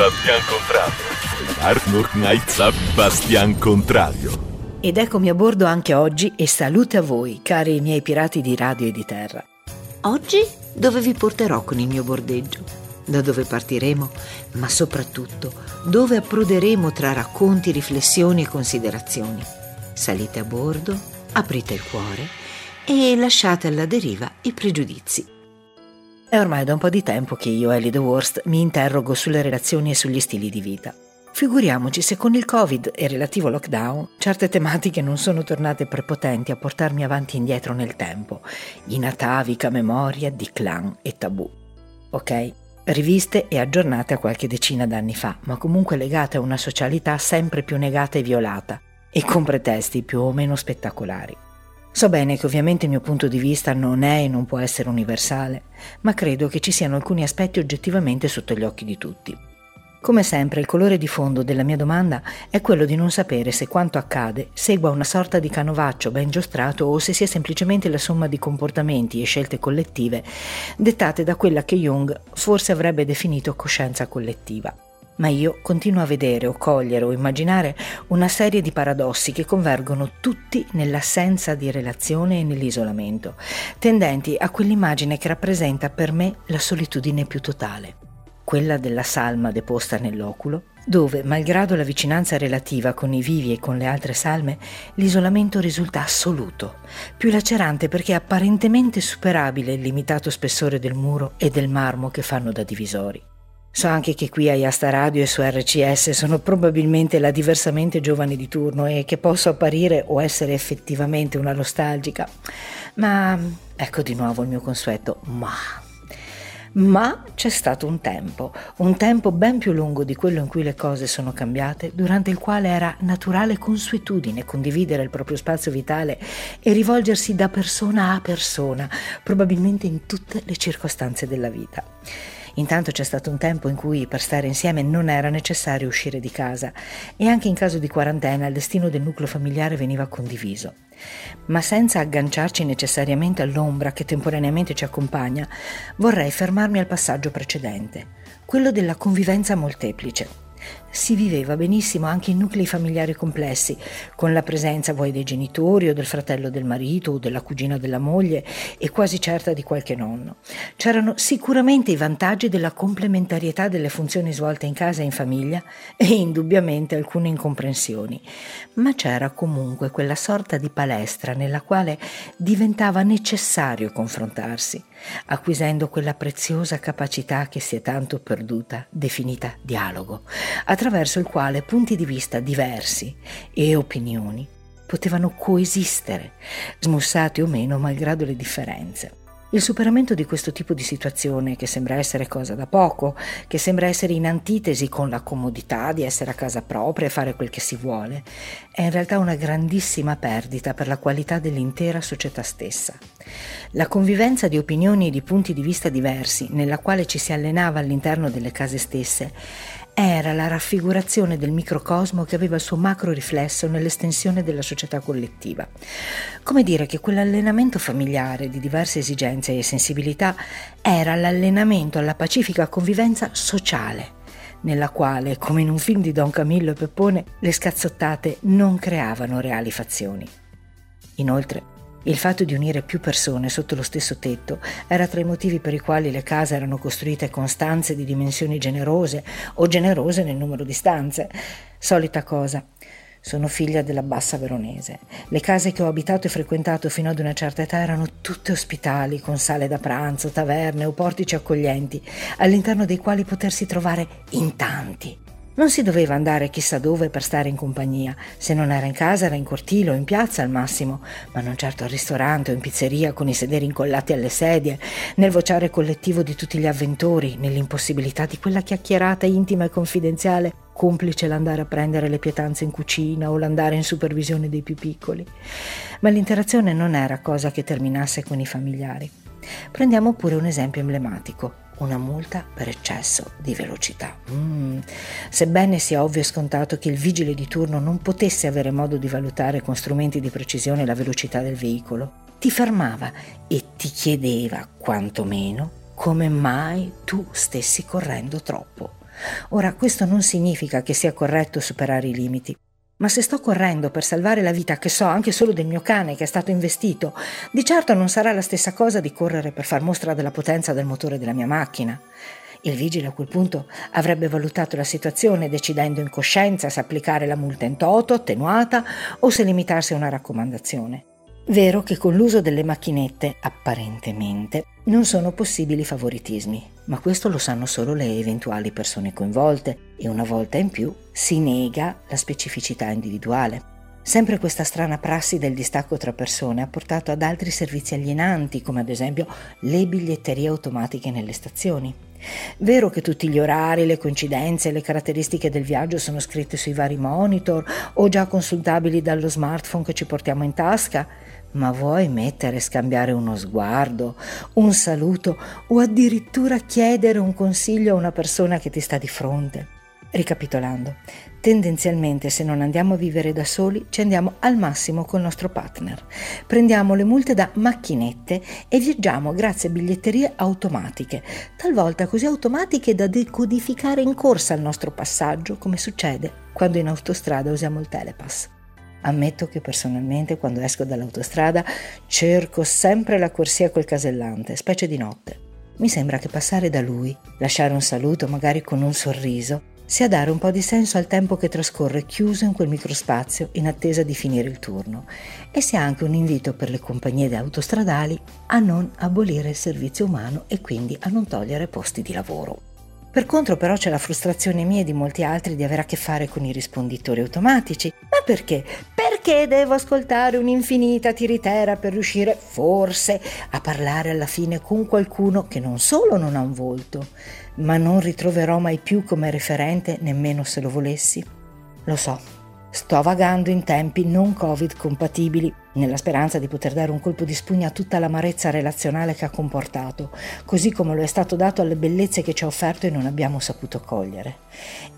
Bastian Contrario. Arnold Knight Bastian Contrario. Ed eccomi a bordo anche oggi e salute a voi, cari miei pirati di radio e di terra. Oggi dove vi porterò con il mio bordeggio? Da dove partiremo? Ma soprattutto dove approderemo tra racconti, riflessioni e considerazioni. Salite a bordo, aprite il cuore e lasciate alla deriva i pregiudizi. È ormai da un po' di tempo che io, Ellie The Worst, mi interrogo sulle relazioni e sugli stili di vita. Figuriamoci se con il Covid e relativo lockdown certe tematiche non sono tornate prepotenti a portarmi avanti e indietro nel tempo, in atavica memoria di clan e tabù. Ok? Riviste e aggiornate a qualche decina d'anni fa, ma comunque legate a una socialità sempre più negata e violata, e con pretesti più o meno spettacolari. So bene che ovviamente il mio punto di vista non è e non può essere universale, ma credo che ci siano alcuni aspetti oggettivamente sotto gli occhi di tutti. Come sempre il colore di fondo della mia domanda è quello di non sapere se quanto accade segua una sorta di canovaccio ben giostrato o se sia semplicemente la somma di comportamenti e scelte collettive dettate da quella che Jung forse avrebbe definito coscienza collettiva. Ma io continuo a vedere o cogliere o immaginare una serie di paradossi che convergono tutti nell'assenza di relazione e nell'isolamento, tendenti a quell'immagine che rappresenta per me la solitudine più totale quella della salma deposta nell'oculo, dove, malgrado la vicinanza relativa con i vivi e con le altre salme, l'isolamento risulta assoluto, più lacerante perché apparentemente superabile il limitato spessore del muro e del marmo che fanno da divisori. So anche che qui a Yasta Radio e su RCS sono probabilmente la diversamente giovane di turno e che posso apparire o essere effettivamente una nostalgica, ma ecco di nuovo il mio consueto ma. Ma c'è stato un tempo, un tempo ben più lungo di quello in cui le cose sono cambiate, durante il quale era naturale consuetudine condividere il proprio spazio vitale e rivolgersi da persona a persona, probabilmente in tutte le circostanze della vita. Intanto c'è stato un tempo in cui per stare insieme non era necessario uscire di casa e anche in caso di quarantena il destino del nucleo familiare veniva condiviso. Ma senza agganciarci necessariamente all'ombra che temporaneamente ci accompagna, vorrei fermarmi al passaggio precedente, quello della convivenza molteplice si viveva benissimo anche in nuclei familiari complessi, con la presenza vuoi dei genitori o del fratello del marito o della cugina della moglie e quasi certa di qualche nonno. C'erano sicuramente i vantaggi della complementarietà delle funzioni svolte in casa e in famiglia e indubbiamente alcune incomprensioni, ma c'era comunque quella sorta di palestra nella quale diventava necessario confrontarsi, acquisendo quella preziosa capacità che si è tanto perduta, definita dialogo attraverso il quale punti di vista diversi e opinioni potevano coesistere, smussati o meno malgrado le differenze. Il superamento di questo tipo di situazione, che sembra essere cosa da poco, che sembra essere in antitesi con la comodità di essere a casa propria e fare quel che si vuole, è in realtà una grandissima perdita per la qualità dell'intera società stessa. La convivenza di opinioni e di punti di vista diversi, nella quale ci si allenava all'interno delle case stesse, era la raffigurazione del microcosmo che aveva il suo macro riflesso nell'estensione della società collettiva. Come dire che quell'allenamento familiare di diverse esigenze e sensibilità era l'allenamento alla pacifica convivenza sociale, nella quale, come in un film di Don Camillo e Peppone, le scazzottate non creavano reali fazioni. Inoltre, il fatto di unire più persone sotto lo stesso tetto era tra i motivi per i quali le case erano costruite con stanze di dimensioni generose o generose nel numero di stanze. Solita cosa. Sono figlia della bassa veronese. Le case che ho abitato e frequentato fino ad una certa età erano tutte ospitali, con sale da pranzo, taverne o portici accoglienti, all'interno dei quali potersi trovare in tanti. Non si doveva andare chissà dove per stare in compagnia, se non era in casa era in cortile o in piazza al massimo, ma non certo al ristorante o in pizzeria con i sederi incollati alle sedie, nel vociare collettivo di tutti gli avventori, nell'impossibilità di quella chiacchierata intima e confidenziale, complice l'andare a prendere le pietanze in cucina o l'andare in supervisione dei più piccoli. Ma l'interazione non era cosa che terminasse con i familiari. Prendiamo pure un esempio emblematico una multa per eccesso di velocità. Mm. Sebbene sia ovvio e scontato che il vigile di turno non potesse avere modo di valutare con strumenti di precisione la velocità del veicolo, ti fermava e ti chiedeva, quantomeno, come mai tu stessi correndo troppo. Ora, questo non significa che sia corretto superare i limiti. Ma se sto correndo per salvare la vita, che so, anche solo del mio cane che è stato investito, di certo non sarà la stessa cosa di correre per far mostra della potenza del motore della mia macchina. Il vigile a quel punto avrebbe valutato la situazione decidendo in coscienza se applicare la multa in toto, attenuata o se limitarsi a una raccomandazione. Vero che con l'uso delle macchinette, apparentemente, non sono possibili favoritismi, ma questo lo sanno solo le eventuali persone coinvolte e una volta in più si nega la specificità individuale. Sempre questa strana prassi del distacco tra persone ha portato ad altri servizi alienanti, come ad esempio le biglietterie automatiche nelle stazioni. Vero che tutti gli orari, le coincidenze e le caratteristiche del viaggio sono scritte sui vari monitor o già consultabili dallo smartphone che ci portiamo in tasca, ma vuoi mettere e scambiare uno sguardo, un saluto o addirittura chiedere un consiglio a una persona che ti sta di fronte? Ricapitolando, tendenzialmente se non andiamo a vivere da soli ci andiamo al massimo col nostro partner. Prendiamo le multe da macchinette e viaggiamo grazie a biglietterie automatiche, talvolta così automatiche da decodificare in corsa il nostro passaggio, come succede quando in autostrada usiamo il telepass. Ammetto che personalmente quando esco dall'autostrada cerco sempre la corsia col casellante, specie di notte. Mi sembra che passare da lui, lasciare un saluto magari con un sorriso, sia dare un po' di senso al tempo che trascorre chiuso in quel microspazio in attesa di finire il turno e sia anche un invito per le compagnie autostradali a non abolire il servizio umano e quindi a non togliere posti di lavoro. Per contro però c'è la frustrazione mia e di molti altri di avere a che fare con i risponditori automatici. Ma perché? Perché devo ascoltare un'infinita tiritera per riuscire, forse, a parlare alla fine con qualcuno che non solo non ha un volto, ma non ritroverò mai più come referente nemmeno se lo volessi? Lo so, Sto vagando in tempi non Covid compatibili, nella speranza di poter dare un colpo di spugna a tutta l'amarezza relazionale che ha comportato, così come lo è stato dato alle bellezze che ci ha offerto e non abbiamo saputo cogliere.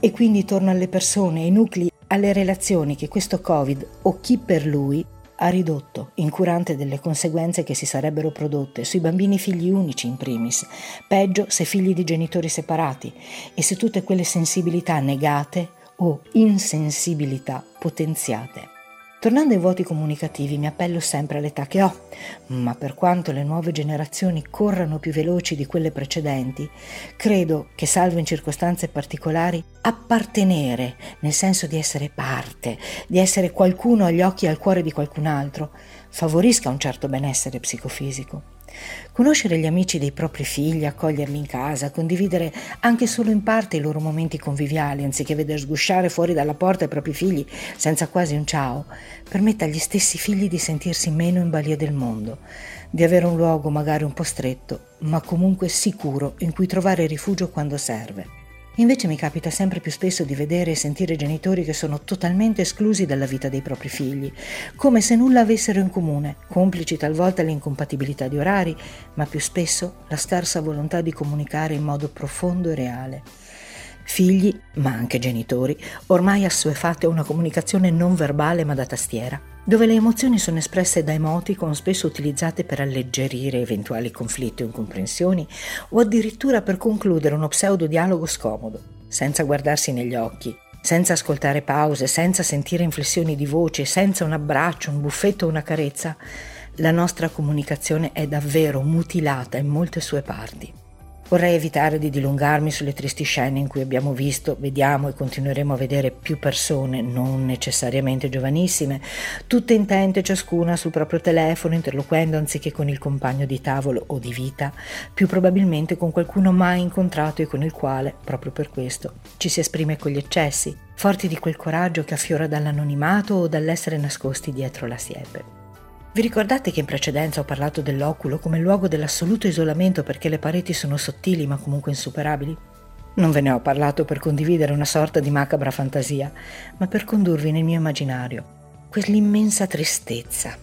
E quindi torno alle persone, ai nuclei, alle relazioni che questo Covid o chi per lui ha ridotto, incurante delle conseguenze che si sarebbero prodotte sui bambini figli unici in primis, peggio se figli di genitori separati e se tutte quelle sensibilità negate o insensibilità potenziate. Tornando ai vuoti comunicativi, mi appello sempre all'età che ho, ma per quanto le nuove generazioni corrano più veloci di quelle precedenti, credo che, salvo in circostanze particolari, appartenere, nel senso di essere parte, di essere qualcuno agli occhi e al cuore di qualcun altro, favorisca un certo benessere psicofisico. Conoscere gli amici dei propri figli, accoglierli in casa, condividere anche solo in parte i loro momenti conviviali, anziché veder sgusciare fuori dalla porta i propri figli senza quasi un ciao, permette agli stessi figli di sentirsi meno in balia del mondo, di avere un luogo magari un po' stretto, ma comunque sicuro in cui trovare rifugio quando serve. Invece mi capita sempre più spesso di vedere e sentire genitori che sono totalmente esclusi dalla vita dei propri figli, come se nulla avessero in comune, complici talvolta l'incompatibilità di orari, ma più spesso la scarsa volontà di comunicare in modo profondo e reale. Figli, ma anche genitori, ormai assuefatti a una comunicazione non verbale ma da tastiera dove le emozioni sono espresse da emoticon spesso utilizzate per alleggerire eventuali conflitti o incomprensioni o addirittura per concludere uno pseudo dialogo scomodo, senza guardarsi negli occhi, senza ascoltare pause, senza sentire inflessioni di voce, senza un abbraccio, un buffetto o una carezza, la nostra comunicazione è davvero mutilata in molte sue parti. Vorrei evitare di dilungarmi sulle tristi scene in cui abbiamo visto, vediamo e continueremo a vedere più persone, non necessariamente giovanissime, tutte intente ciascuna sul proprio telefono, interloquendo anziché con il compagno di tavolo o di vita, più probabilmente con qualcuno mai incontrato e con il quale, proprio per questo, ci si esprime con gli eccessi, forti di quel coraggio che affiora dall'anonimato o dall'essere nascosti dietro la siepe. Vi ricordate che in precedenza ho parlato dell'oculo come luogo dell'assoluto isolamento perché le pareti sono sottili ma comunque insuperabili? Non ve ne ho parlato per condividere una sorta di macabra fantasia, ma per condurvi nel mio immaginario quell'immensa tristezza,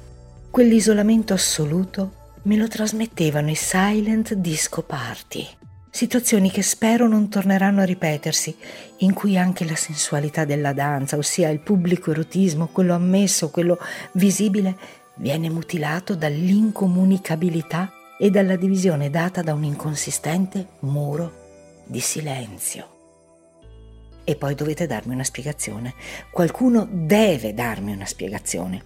quell'isolamento assoluto me lo trasmettevano i silent disco party. Situazioni che spero non torneranno a ripetersi, in cui anche la sensualità della danza, ossia il pubblico erotismo, quello ammesso, quello visibile, viene mutilato dall'incomunicabilità e dalla divisione data da un inconsistente muro di silenzio. E poi dovete darmi una spiegazione. Qualcuno deve darmi una spiegazione.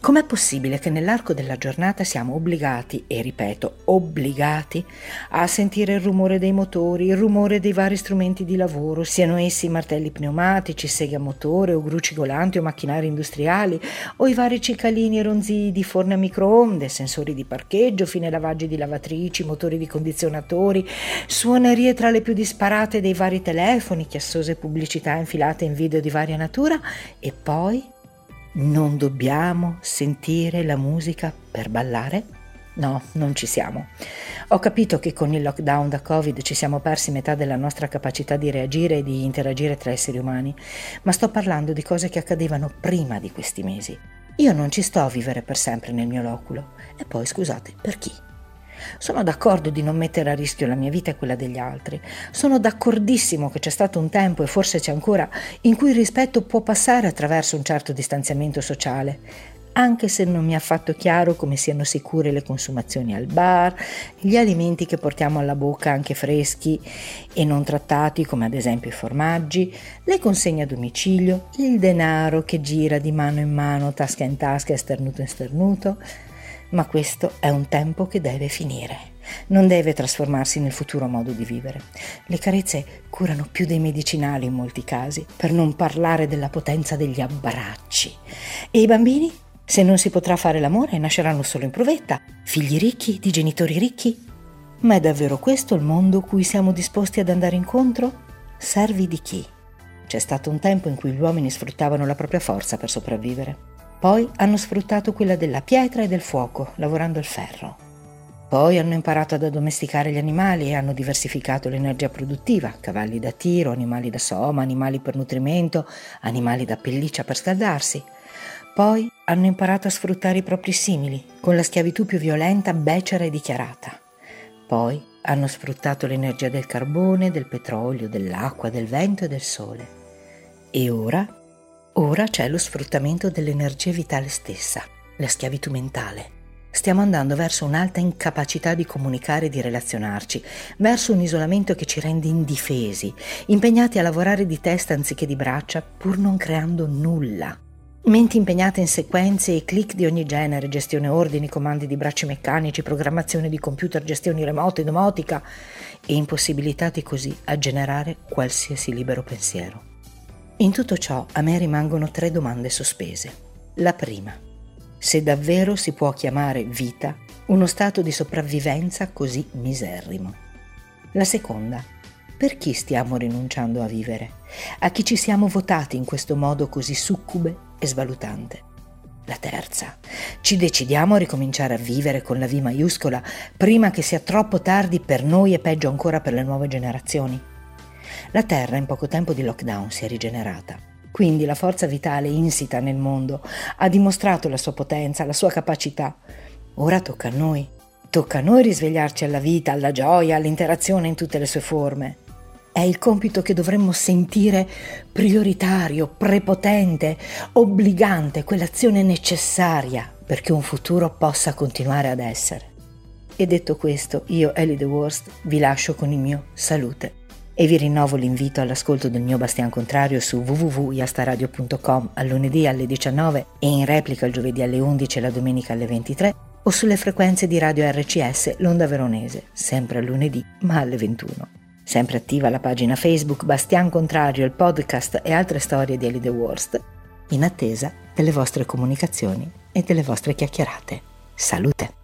Com'è possibile che nell'arco della giornata siamo obbligati, e ripeto, obbligati, a sentire il rumore dei motori, il rumore dei vari strumenti di lavoro, siano essi martelli pneumatici, seghe a motore o grucicolanti o macchinari industriali, o i vari cicalini e ronzii di forni a microonde, sensori di parcheggio, fine lavaggi di lavatrici, motori di condizionatori, suonerie tra le più disparate dei vari telefoni, chiassose pubblicità pubblicità infilate in video di varia natura e poi non dobbiamo sentire la musica per ballare? No, non ci siamo. Ho capito che con il lockdown da Covid ci siamo persi metà della nostra capacità di reagire e di interagire tra esseri umani, ma sto parlando di cose che accadevano prima di questi mesi. Io non ci sto a vivere per sempre nel mio loculo. E poi, scusate, per chi? Sono d'accordo di non mettere a rischio la mia vita e quella degli altri. Sono d'accordissimo che c'è stato un tempo, e forse c'è ancora, in cui il rispetto può passare attraverso un certo distanziamento sociale, anche se non mi ha fatto chiaro come siano sicure le consumazioni al bar, gli alimenti che portiamo alla bocca anche freschi e non trattati, come ad esempio i formaggi, le consegne a domicilio, il denaro che gira di mano in mano, tasca in tasca, esternuto in sternuto ma questo è un tempo che deve finire. Non deve trasformarsi nel futuro modo di vivere. Le carezze curano più dei medicinali in molti casi, per non parlare della potenza degli abbracci. E i bambini? Se non si potrà fare l'amore, nasceranno solo in provetta, figli ricchi di genitori ricchi. Ma è davvero questo il mondo cui siamo disposti ad andare incontro? Servi di chi? C'è stato un tempo in cui gli uomini sfruttavano la propria forza per sopravvivere. Poi hanno sfruttato quella della pietra e del fuoco, lavorando il ferro. Poi hanno imparato ad addomesticare gli animali e hanno diversificato l'energia produttiva, cavalli da tiro, animali da soma, animali per nutrimento, animali da pelliccia per scaldarsi. Poi hanno imparato a sfruttare i propri simili, con la schiavitù più violenta, becera e dichiarata. Poi hanno sfruttato l'energia del carbone, del petrolio, dell'acqua, del vento e del sole. E ora Ora c'è lo sfruttamento dell'energia vitale stessa, la schiavitù mentale. Stiamo andando verso un'alta incapacità di comunicare e di relazionarci, verso un isolamento che ci rende indifesi, impegnati a lavorare di testa anziché di braccia, pur non creando nulla. Menti impegnate in sequenze e click di ogni genere, gestione ordini, comandi di bracci meccanici, programmazione di computer, gestioni remote, domotica, e impossibilitati così a generare qualsiasi libero pensiero. In tutto ciò a me rimangono tre domande sospese. La prima, se davvero si può chiamare vita uno stato di sopravvivenza così miserrimo. La seconda, per chi stiamo rinunciando a vivere? A chi ci siamo votati in questo modo così succube e svalutante? La terza, ci decidiamo a ricominciare a vivere con la V maiuscola prima che sia troppo tardi per noi e peggio ancora per le nuove generazioni? La Terra in poco tempo di lockdown si è rigenerata. Quindi la forza vitale insita nel mondo ha dimostrato la sua potenza, la sua capacità. Ora tocca a noi. Tocca a noi risvegliarci alla vita, alla gioia, all'interazione in tutte le sue forme. È il compito che dovremmo sentire prioritario, prepotente, obbligante, quell'azione necessaria perché un futuro possa continuare ad essere. E detto questo, io, Ellie The Worst, vi lascio con il mio salute e vi rinnovo l'invito all'ascolto del mio Bastian Contrario su www.yastaradio.com al lunedì alle 19 e in replica il giovedì alle 11 e la domenica alle 23 o sulle frequenze di radio RCS L'Onda Veronese, sempre a lunedì ma alle 21. Sempre attiva la pagina Facebook Bastian Contrario, il podcast e altre storie di Ellie The Worst, in attesa delle vostre comunicazioni e delle vostre chiacchierate. Salute!